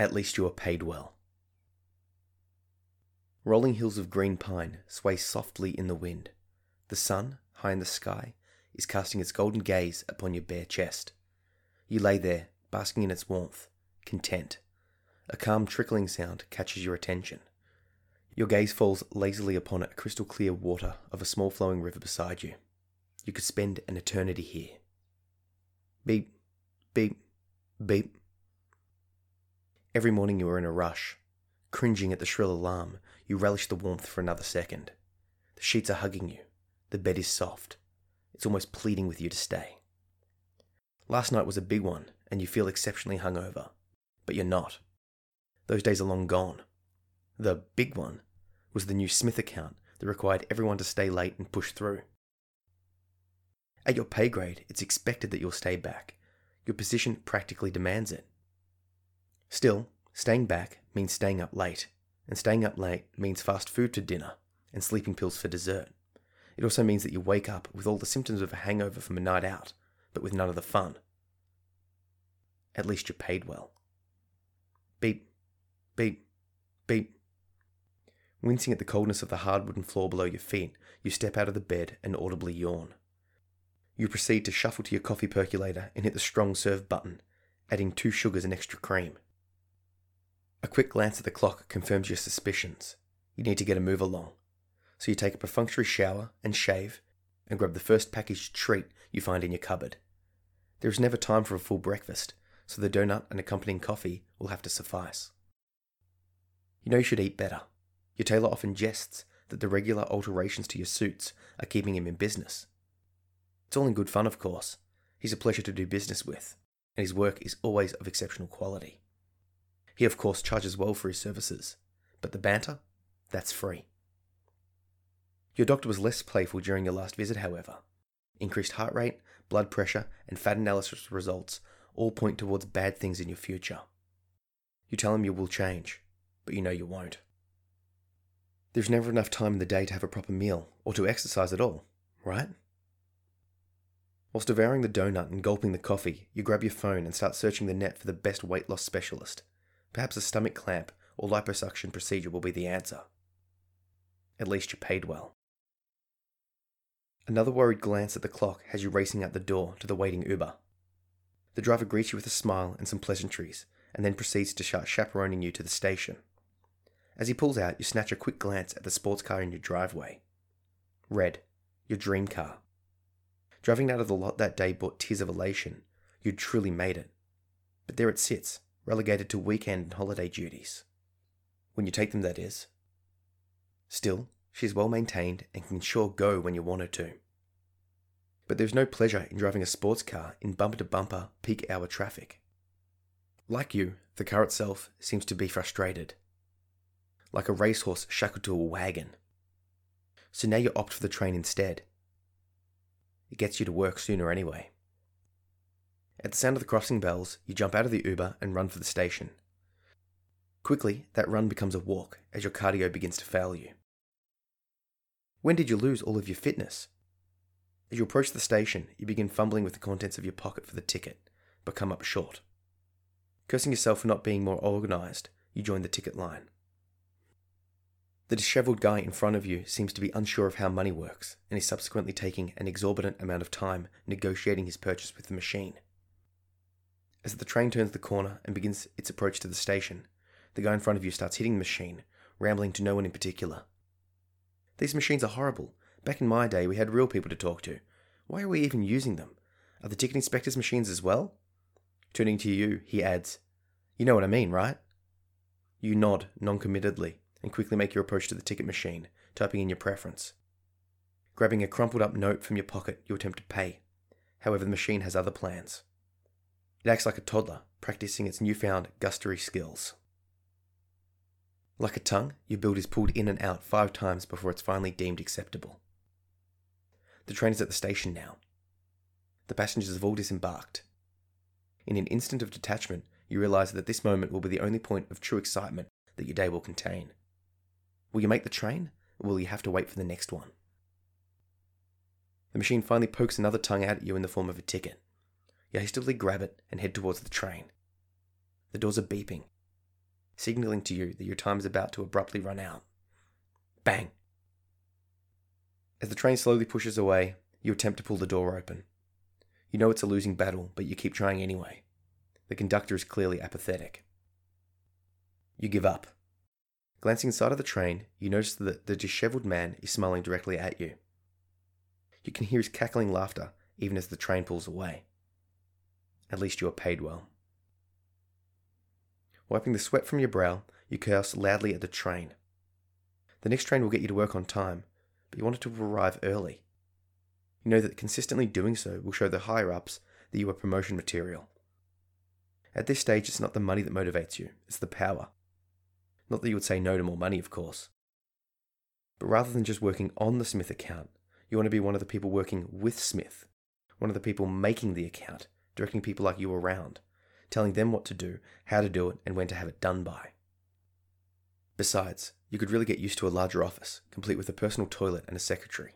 At least you are paid well. Rolling hills of green pine sway softly in the wind. The sun, high in the sky, is casting its golden gaze upon your bare chest. You lay there, basking in its warmth, content. A calm trickling sound catches your attention. Your gaze falls lazily upon a crystal clear water of a small flowing river beside you. You could spend an eternity here. Beep, beep, beep. Every morning you are in a rush. Cringing at the shrill alarm, you relish the warmth for another second. The sheets are hugging you. The bed is soft. It's almost pleading with you to stay. Last night was a big one, and you feel exceptionally hungover. But you're not. Those days are long gone. The big one was the new Smith account that required everyone to stay late and push through. At your pay grade, it's expected that you'll stay back. Your position practically demands it. Still, staying back means staying up late, and staying up late means fast food for dinner and sleeping pills for dessert. It also means that you wake up with all the symptoms of a hangover from a night out, but with none of the fun. At least you're paid well. Beep, beep, beep. Wincing at the coldness of the hard wooden floor below your feet, you step out of the bed and audibly yawn. You proceed to shuffle to your coffee percolator and hit the strong serve button, adding two sugars and extra cream. A quick glance at the clock confirms your suspicions. You need to get a move along. So you take a perfunctory shower and shave and grab the first packaged treat you find in your cupboard. There is never time for a full breakfast, so the donut and accompanying coffee will have to suffice. You know you should eat better. Your tailor often jests that the regular alterations to your suits are keeping him in business. It's all in good fun, of course. He's a pleasure to do business with, and his work is always of exceptional quality. He, of course, charges well for his services, but the banter, that's free. Your doctor was less playful during your last visit, however. Increased heart rate, blood pressure, and fat analysis results all point towards bad things in your future. You tell him you will change, but you know you won't. There's never enough time in the day to have a proper meal or to exercise at all, right? Whilst devouring the donut and gulping the coffee, you grab your phone and start searching the net for the best weight loss specialist. Perhaps a stomach clamp or liposuction procedure will be the answer. At least you're paid well. Another worried glance at the clock has you racing out the door to the waiting Uber. The driver greets you with a smile and some pleasantries, and then proceeds to start chaperoning you to the station. As he pulls out, you snatch a quick glance at the sports car in your driveway. Red, your dream car. Driving out of the lot that day brought tears of elation. You'd truly made it. But there it sits, relegated to weekend and holiday duties. When you take them, that is. Still, she's well maintained and can sure go when you want her to. But there's no pleasure in driving a sports car in bumper to bumper peak hour traffic. Like you, the car itself seems to be frustrated. Like a racehorse shackled to a wagon. So now you opt for the train instead. It gets you to work sooner anyway. At the sound of the crossing bells, you jump out of the Uber and run for the station. Quickly, that run becomes a walk as your cardio begins to fail you. When did you lose all of your fitness? As you approach the station, you begin fumbling with the contents of your pocket for the ticket, but come up short. Cursing yourself for not being more organised, you join the ticket line. The dishevelled guy in front of you seems to be unsure of how money works, and is subsequently taking an exorbitant amount of time negotiating his purchase with the machine. As the train turns the corner and begins its approach to the station, the guy in front of you starts hitting the machine, rambling to no one in particular. These machines are horrible. Back in my day, we had real people to talk to. Why are we even using them? Are the ticket inspectors machines as well? Turning to you, he adds, You know what I mean, right? You nod noncommittedly and quickly make your approach to the ticket machine, typing in your preference. Grabbing a crumpled up note from your pocket, you attempt to pay. However, the machine has other plans. It acts like a toddler, practicing its newfound gustery skills. Like a tongue, your build is pulled in and out five times before it's finally deemed acceptable. The train is at the station now. The passengers have all disembarked. In an instant of detachment, you realize that this moment will be the only point of true excitement that your day will contain. Will you make the train, or will you have to wait for the next one? The machine finally pokes another tongue out at you in the form of a ticket. You hastily grab it and head towards the train. The doors are beeping. signaling to you that your time is about to abruptly run out. Bang! As the train slowly pushes away, you attempt to pull the door open. You know it's a losing battle, but you keep trying anyway. The conductor is clearly apathetic. You give up. Glancing inside of the train, you notice that the disheveled man is smiling directly at you. You can hear his cackling laughter even as the train pulls away. At least you are paid well. Wiping the sweat from your brow, you curse loudly at the train. The next train will get you to work on time, but you want it to arrive early. You know that consistently doing so will show the higher ups that you are promotion material. At this stage, it's not the money that motivates you, it's the power. Not that you would say no to more money, of course. But rather than just working on the Smith account, you want to be one of the people working with Smith, one of the people making the account, directing people like you around, telling them what to do, how to do it, and when to have it done by. Besides, you could really get used to a larger office, complete with a personal toilet and a secretary.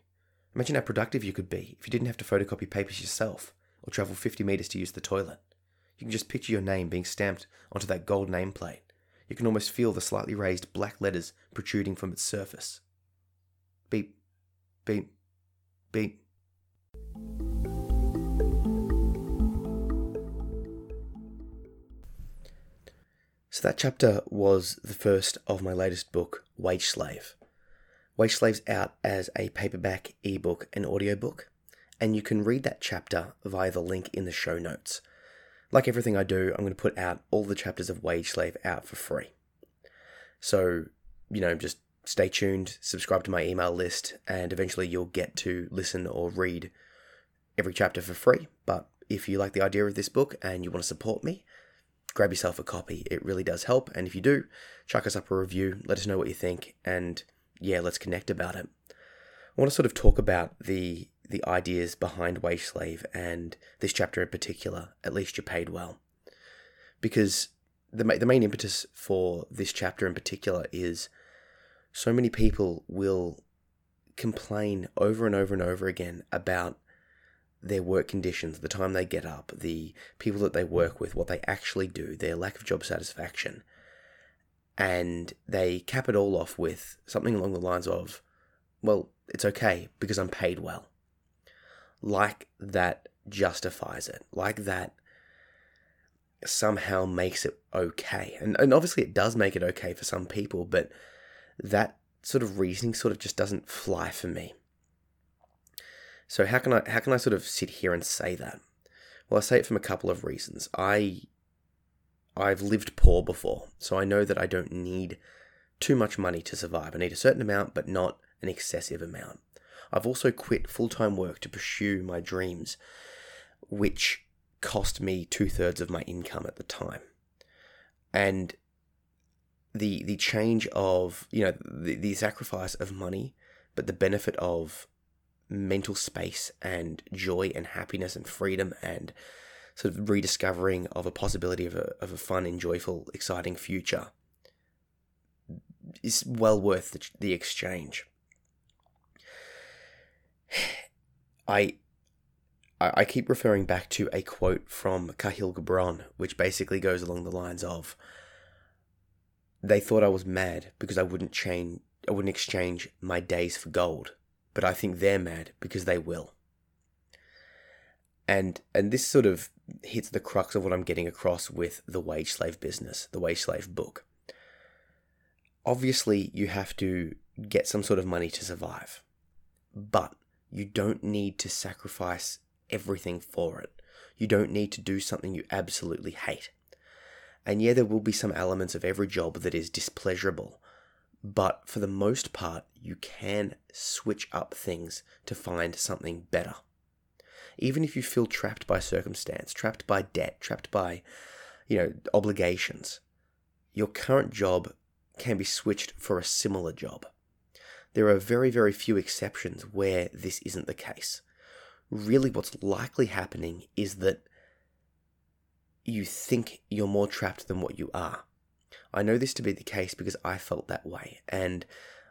Imagine how productive you could be if you didn't have to photocopy papers yourself or travel 50 metres to use the toilet. You can just picture your name being stamped onto that gold nameplate. You can almost feel the slightly raised black letters protruding from its surface. Beep, beep, beep. So that chapter was the first of my latest book, Wage Slave. Wage Slave's out as a paperback, ebook, and audiobook, and you can read that chapter via the link in the show notes. Like everything I do, I'm going to put out all the chapters of Wage Slave out for free. So, you know, just stay tuned, subscribe to my email list, and eventually you'll get to listen or read every chapter for free. But if you like the idea of this book and you want to support me, grab yourself a copy. It really does help. And if you do, chuck us up a review. Let us know what you think. And yeah, let's connect about it. I want to sort of talk about the the ideas behind Wage Slave and this chapter in particular. At least you're paid well, because the the main impetus for this chapter in particular is so many people will complain over and over and over again about their work conditions, the time they get up, the people that they work with, what they actually do, their lack of job satisfaction. And they cap it all off with something along the lines of, well, it's okay because I'm paid well. Like that justifies it. Like that somehow makes it okay. And, and obviously it does make it okay for some people, but that sort of reasoning sort of just doesn't fly for me. So how can I how can I sort of sit here and say that? Well, I say it from a couple of reasons. I I've lived poor before, so I know that I don't need too much money to survive. I need a certain amount, but not an excessive amount. I've also quit full time work to pursue my dreams, which cost me two thirds of my income at the time. And the the change of you know the, the sacrifice of money, but the benefit of mental space and joy and happiness and freedom and sort of rediscovering of a possibility of a, of a fun and joyful, exciting future is well worth the, the exchange. I I keep referring back to a quote from Kahlil Gibran, which basically goes along the lines of they thought I was mad because I wouldn't change I wouldn't exchange my days for gold but I think they're mad because they will. And and this sort of hits the crux of what I'm getting across with the wage slave business, the wage slave book. Obviously, you have to get some sort of money to survive, but you don't need to sacrifice everything for it. You don't need to do something you absolutely hate. And yeah, there will be some elements of every job that is displeasurable, but for the most part, you can switch up things to find something better. Even if you feel trapped by circumstance, trapped by debt, trapped by, you know, obligations, your current job can be switched for a similar job. There are very, very few exceptions where this isn't the case. Really, what's likely happening is that you think you're more trapped than what you are. I know this to be the case because I felt that way, and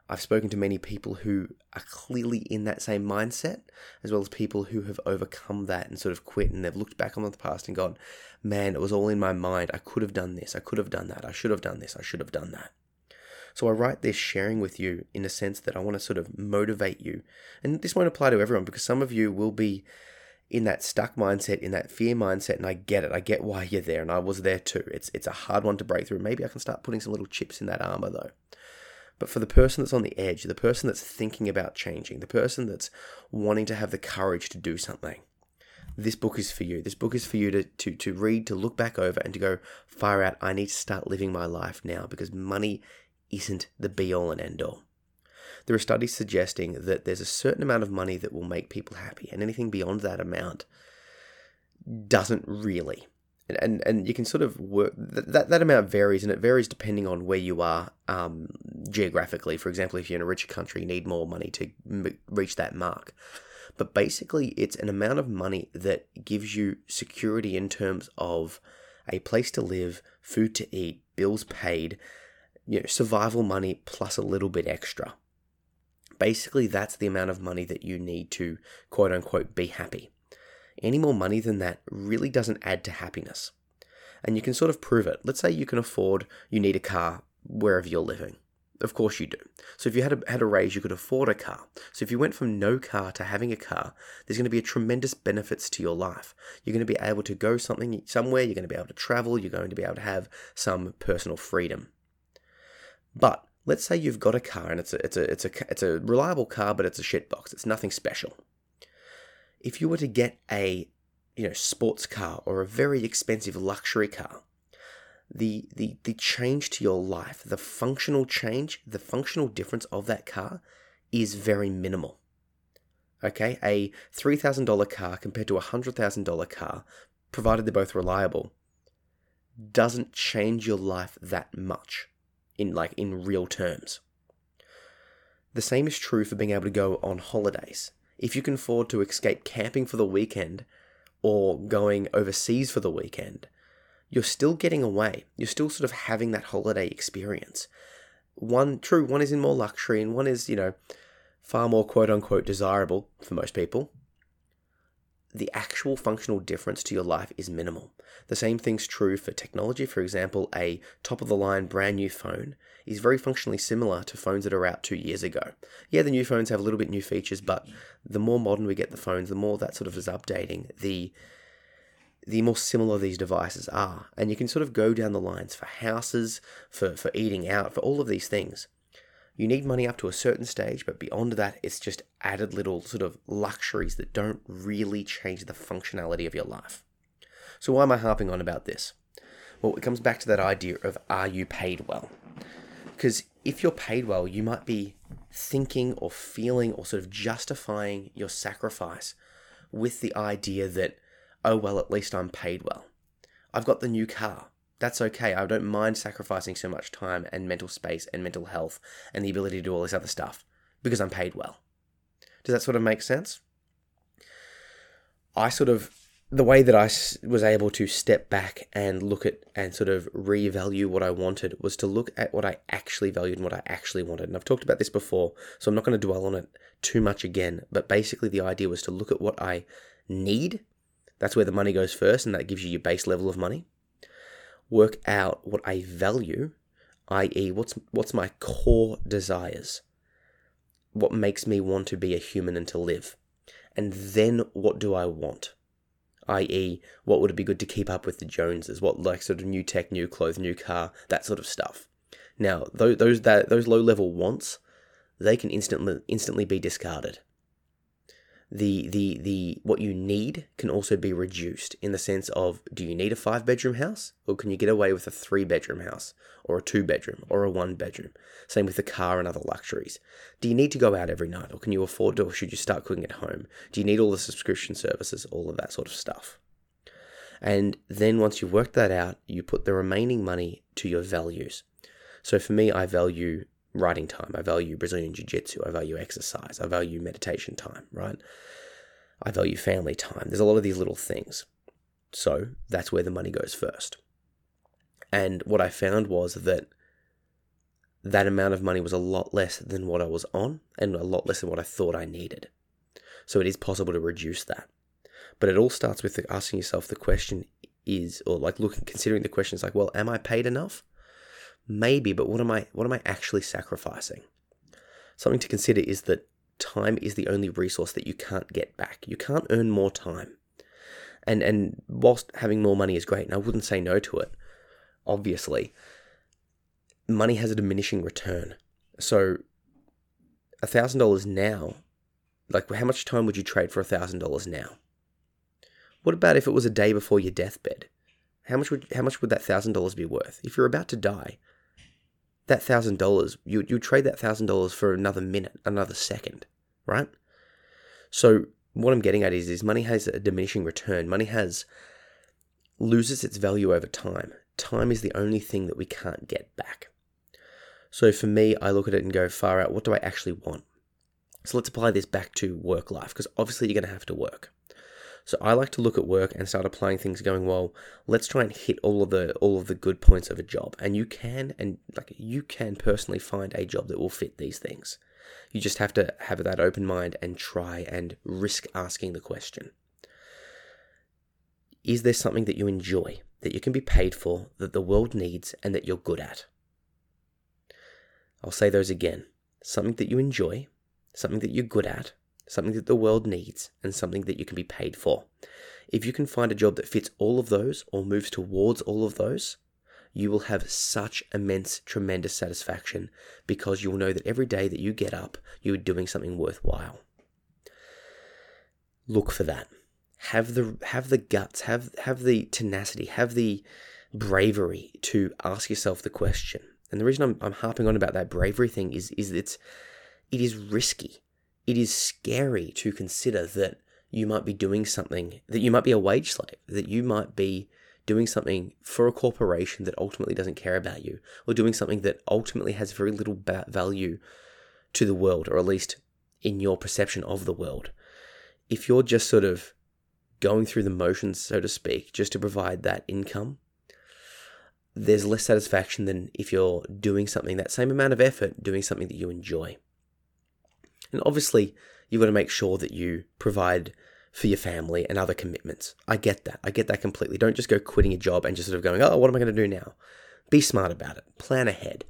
I've spoken to many people who are clearly in that same mindset, as well as people who have overcome that and sort of quit and they've looked back on the past and gone, man, it was all in my mind. I could have done this. I could have done that. I should have done this. I should have done that. So I write this sharing with you in a sense that I want to sort of motivate you. And this won't apply to everyone because some of you will be in that stuck mindset, in that fear mindset, and I get it. I get why you're there, and I was there too. It's it's a hard one to break through. Maybe I can start putting some little chips in that armor though. But for the person that's on the edge, the person that's thinking about changing, the person that's wanting to have the courage to do something, this book is for you. This book is for you to, to, to read, to look back over, and to go, fire out, I need to start living my life now because money isn't the be all and end all. There are studies suggesting that there's a certain amount of money that will make people happy, and anything beyond that amount doesn't really. And, and, and you can sort of work that, that amount varies and it varies depending on where you are um, geographically for example if you're in a richer country you need more money to m- reach that mark but basically it's an amount of money that gives you security in terms of a place to live food to eat bills paid you know, survival money plus a little bit extra. Basically, that's the amount of money that you need to quote unquote be happy. Any more money than that really doesn't add to happiness. And you can sort of prove it. Let's say you can afford, you need a car wherever you're living. Of course you do. So if you had a, had a raise, you could afford a car. So if you went from no car to having a car, there's going to be a tremendous benefits to your life. You're going to be able to go something somewhere. You're going to be able to travel. You're going to be able to have some personal freedom. But let's say you've got a car and it's a it's a it's a it's a reliable car, but it's a shit box. It's nothing special. If you were to get a you know sports car or a very expensive luxury car, the the the change to your life, the functional change, the functional difference of that car is very minimal. Okay, a three thousand dollar car compared to a hundred thousand dollar car, provided they're both reliable, doesn't change your life that much in like in real terms. The same is true for being able to go on holidays. If you can afford to escape camping for the weekend or going overseas for the weekend, you're still getting away. You're still sort of having that holiday experience. One true, one is in more luxury and one is, you know, far more quote unquote desirable for most people the actual functional difference to your life is minimal. The same thing's true for technology. For example, a top of the line brand new phone is very functionally similar to phones that are out two years ago. Yeah, the new phones have a little bit new features, but the more modern we get the phones, the more that sort of is updating, the the more similar these devices are. And you can sort of go down the lines for houses, for, for eating out, for all of these things. You need money up to a certain stage, but beyond that, it's just added little sort of luxuries that don't really change the functionality of your life. So, why am I harping on about this? Well, it comes back to that idea of are you paid well? Because if you're paid well, you might be thinking or feeling or sort of justifying your sacrifice with the idea that, oh, well, at least I'm paid well. I've got the new car that's okay. I don't mind sacrificing so much time and mental space and mental health and the ability to do all this other stuff because I'm paid well. Does that sort of make sense? I sort of, the way that I was able to step back and look at and sort of revalue what I wanted was to look at what I actually valued and what I actually wanted. And I've talked about this before, so I'm not going to dwell on it too much again. But basically, the idea was to look at what I need. That's where the money goes first, and that gives you your base level of money work out what I value, i.e., what's what's my core desires, what makes me want to be a human and to live, and then what do I want, i.e., what would it be good to keep up with the Joneses, what like sort of new tech, new clothes, new car, that sort of stuff. Now, those those that those low level wants, they can instantly instantly be discarded the the the what you need can also be reduced in the sense of do you need a five bedroom house or can you get away with a three bedroom house or a two bedroom or a one bedroom same with the car and other luxuries. Do you need to go out every night or can you afford to or should you start cooking at home? Do you need all the subscription services all of that sort of stuff? And then once you've worked that out you put the remaining money to your values. So for me i value writing time. I value Brazilian Jiu Jitsu. I value exercise. I value meditation time, right? I value family time. There's a lot of these little things. So that's where the money goes first. And what I found was that that amount of money was a lot less than what I was on and a lot less than what I thought I needed. So it is possible to reduce that. But it all starts with asking yourself the question is, or like looking, considering the question is like, well, am I paid enough? Maybe, but what am I, what am I actually sacrificing? Something to consider is that time is the only resource that you can't get back. You can't earn more time. And, and whilst having more money is great, and I wouldn't say no to it, obviously, money has a diminishing return. So, a thousand dollars now, like how much time would you trade for a thousand dollars now? What about if it was a day before your deathbed? How much would how much would that thousand dollars be worth? If you're about to die, that thousand dollars, you you trade that thousand dollars for another minute, another second, right? So what I'm getting at is, is money has a diminishing return. Money has loses its value over time. Time is the only thing that we can't get back. So for me, I look at it and go far out. What do I actually want? So let's apply this back to work life because obviously you're going to have to work. So I like to look at work and start applying things going, well, let's try and hit all of the all of the good points of a job. And you can and like you can personally find a job that will fit these things. You just have to have that open mind and try and risk asking the question. Is there something that you enjoy, that you can be paid for, that the world needs, and that you're good at? I'll say those again. Something that you enjoy, something that you're good at, something that the world needs, and something that you can be paid for. If you can find a job that fits all of those or moves towards all of those, you will have such immense, tremendous satisfaction because you'll know that every day that you get up, you are doing something worthwhile. Look for that. Have the have the guts, have have the tenacity, have the bravery to ask yourself the question, and the reason I'm, I'm harping on about that bravery thing is is it's it is risky. It is scary to consider that you might be doing something that you might be a wage slave, that you might be doing something for a corporation that ultimately doesn't care about you, or doing something that ultimately has very little value to the world, or at least in your perception of the world. If you're just sort of going through the motions, so to speak, just to provide that income, there's less satisfaction than if you're doing something, that same amount of effort, doing something that you enjoy. And obviously, you've got to make sure that you provide for your family and other commitments. I get that. I get that completely. Don't just go quitting your job and just sort of going, oh, what am I going to do now? Be smart about it. Plan ahead.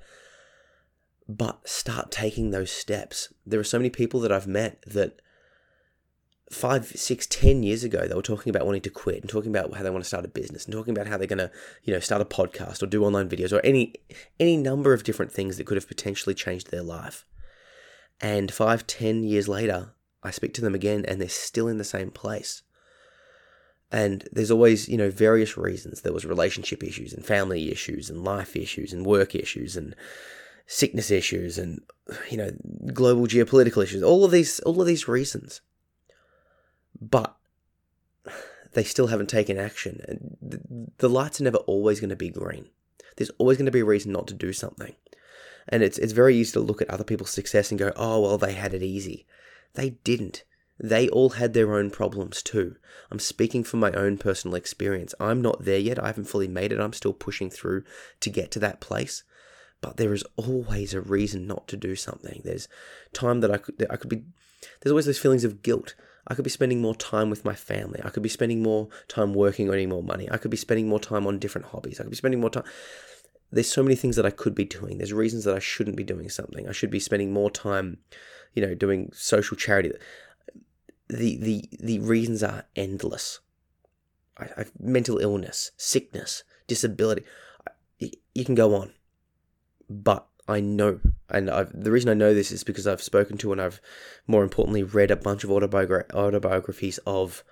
But start taking those steps. There are so many people that I've met that five, six, ten years ago, they were talking about wanting to quit and talking about how they want to start a business and talking about how they're going to, you know, start a podcast or do online videos or any any number of different things that could have potentially changed their life. And five, ten years later, I speak to them again and they're still in the same place. And there's always, you know, various reasons. There was relationship issues and family issues and life issues and work issues and sickness issues and you know, global geopolitical issues. All of these all of these reasons but they still haven't taken action. And the lights are never always going to be green. There's always going to be a reason not to do something. And it's it's very easy to look at other people's success and go, "Oh, well, they had it easy." They didn't. They all had their own problems too. I'm speaking from my own personal experience. I'm not there yet. I haven't fully made it. I'm still pushing through to get to that place. But there is always a reason not to do something. There's time that I could that I could be there's always those feelings of guilt. I could be spending more time with my family. I could be spending more time working, earning more money. I could be spending more time on different hobbies. I could be spending more time. There's so many things that I could be doing. There's reasons that I shouldn't be doing something. I should be spending more time, you know, doing social charity. The the the reasons are endless. I, I, mental illness, sickness, disability. You can go on, but I know, and I've, the reason I know this is because I've spoken to and I've, more importantly, read a bunch of autobiogra- autobiographies of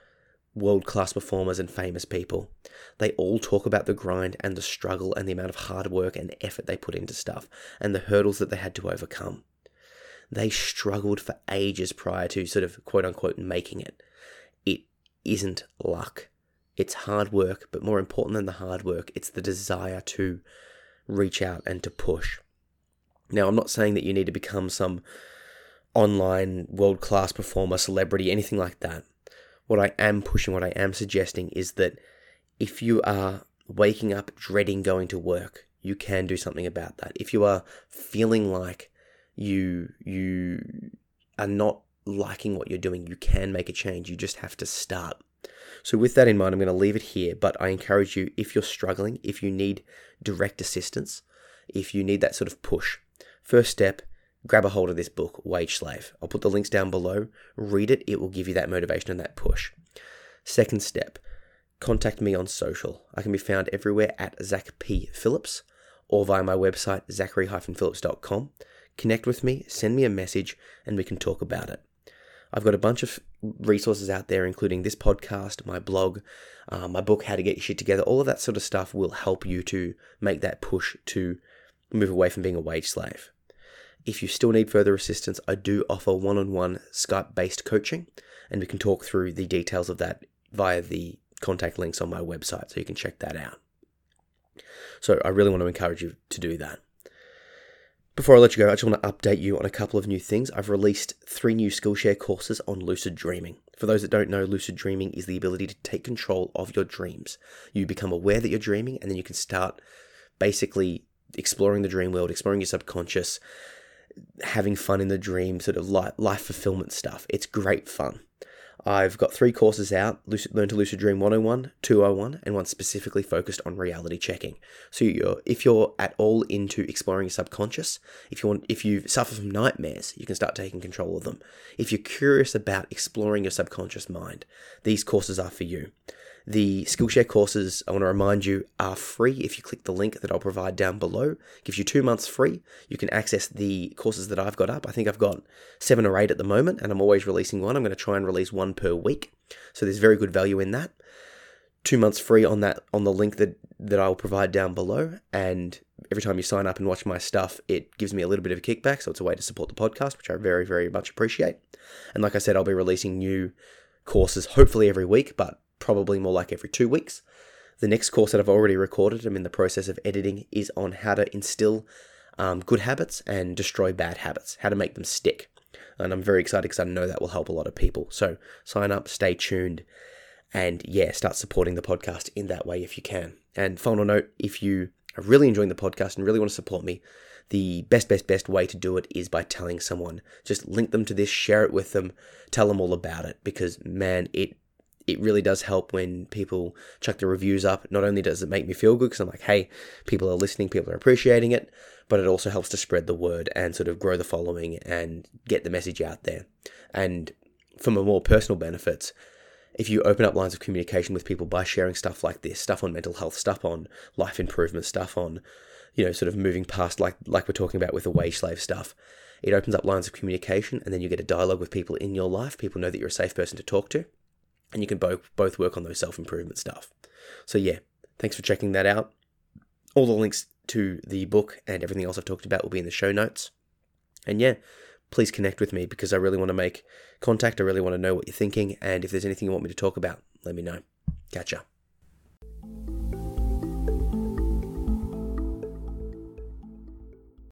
world class performers and famous people. They all talk about the grind and the struggle and the amount of hard work and effort they put into stuff and the hurdles that they had to overcome. They struggled for ages prior to sort of quote unquote making it. It isn't luck. It's hard work, but more important than the hard work, it's the desire to reach out and to push. Now, I'm not saying that you need to become some online world class performer, celebrity, anything like that. What I am pushing, what I am suggesting is that if you are waking up dreading going to work, you can do something about that. If you are feeling like you you are not liking what you're doing, you can make a change. You just have to start. So, with that in mind, I'm going to leave it here. But I encourage you, if you're struggling, if you need direct assistance, if you need that sort of push, first step, grab a hold of this book, Wage Slave. I'll put the links down below. Read it, it will give you that motivation and that push. Second step, contact me on social. I can be found everywhere at Zach P. Phillips or via my website, zachary-phillips.com. Connect with me, send me a message, and we can talk about it. I've got a bunch of resources out there, including this podcast, my blog, uh, my book, How to Get Your Shit Together. All of that sort of stuff will help you to make that push to move away from being a wage slave. If you still need further assistance, I do offer one on one Skype based coaching, and we can talk through the details of that via the contact links on my website, so you can check that out. So I really want to encourage you to do that. Before I let you go, I just want to update you on a couple of new things. I've released three new Skillshare courses on lucid dreaming. For those that don't know, lucid dreaming is the ability to take control of your dreams. You become aware that you're dreaming, and then you can start basically exploring the dream world, exploring your subconscious, having fun in the dream, sort of life fulfillment stuff. It's great fun. I've got three courses out Lucid, Learn to Lucid Dream 101, 201, and one specifically focused on reality checking. So you're, if you're at all into exploring your subconscious, if you want, if you suffer from nightmares, you can start taking control of them. If you're curious about exploring your subconscious mind, these courses are for you. The Skillshare courses, I want to remind you, are free if you click the link that I'll provide down below. It gives you two months free. You can access the courses that I've got up. I think I've got seven or eight at the moment, and I'm always releasing one. I'm going to try and release one per week. So there's very good value in that. Two months free on that on the link that, that I'll provide down below. And every time you sign up and watch my stuff, it gives me a little bit of a kickback. So it's a way to support the podcast, which I very, very much appreciate. And like I said, I'll be releasing new courses hopefully every week, but probably more like every two weeks. The next course that I've already recorded, I'm in the process of editing, is on how to instill um, good habits and destroy bad habits, how to make them stick. And I'm very excited because I know that will help a lot of people. So sign up, stay tuned, and yeah, start supporting the podcast in that way if you can. And final note if you are really enjoying the podcast and really want to support me, the best, best, best way to do it is by telling someone. Just link them to this, share it with them, tell them all about it because man, it it really does help when people chuck the reviews up. Not only does it make me feel good because I'm like, hey, people are listening, people are appreciating it, but it also helps to spread the word and sort of grow the following and get the message out there. And from a more personal benefits, if you open up lines of communication with people by sharing stuff like this, stuff on mental health, stuff on life improvement, stuff on, you know, sort of moving past like like we're talking about with the wage slave stuff, it opens up lines of communication and then you get a dialogue with people in your life. People know that you're a safe person to talk to and you can both both work on those self improvement stuff. So yeah, thanks for checking that out. All the links to the book and everything else I've talked about will be in the show notes. And yeah, please connect with me because I really want to make contact. I really want to know what you're thinking, and if there's anything you want me to talk about, let me know. Catch ya.